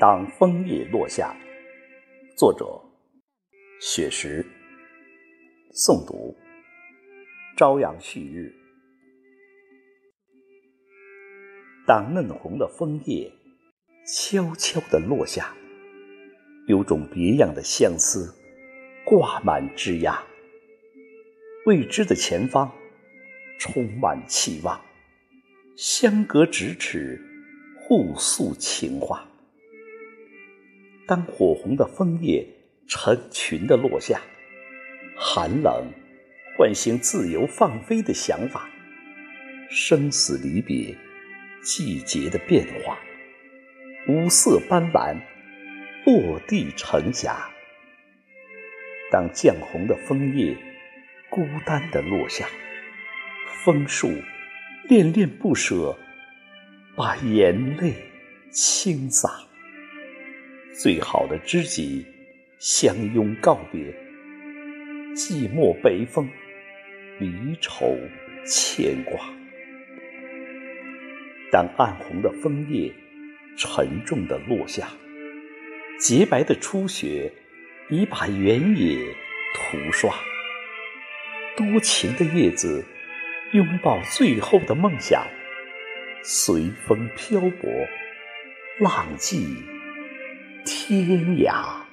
当枫叶落下，作者：雪石。诵读：朝阳旭日。当嫩红的枫叶悄悄地落下，有种别样的相思挂满枝桠。未知的前方充满期望，相隔咫尺，互诉情话。当火红的枫叶成群的落下，寒冷唤醒自由放飞的想法，生死离别，季节的变化，五色斑斓，落地成霞。当绛红的枫叶孤单的落下，枫树恋恋不舍，把眼泪倾洒。最好的知己相拥告别，寂寞北风，离愁牵挂。当暗红的枫叶沉重的落下，洁白的初雪已把原野涂刷。多情的叶子拥抱最后的梦想，随风漂泊，浪迹。天涯。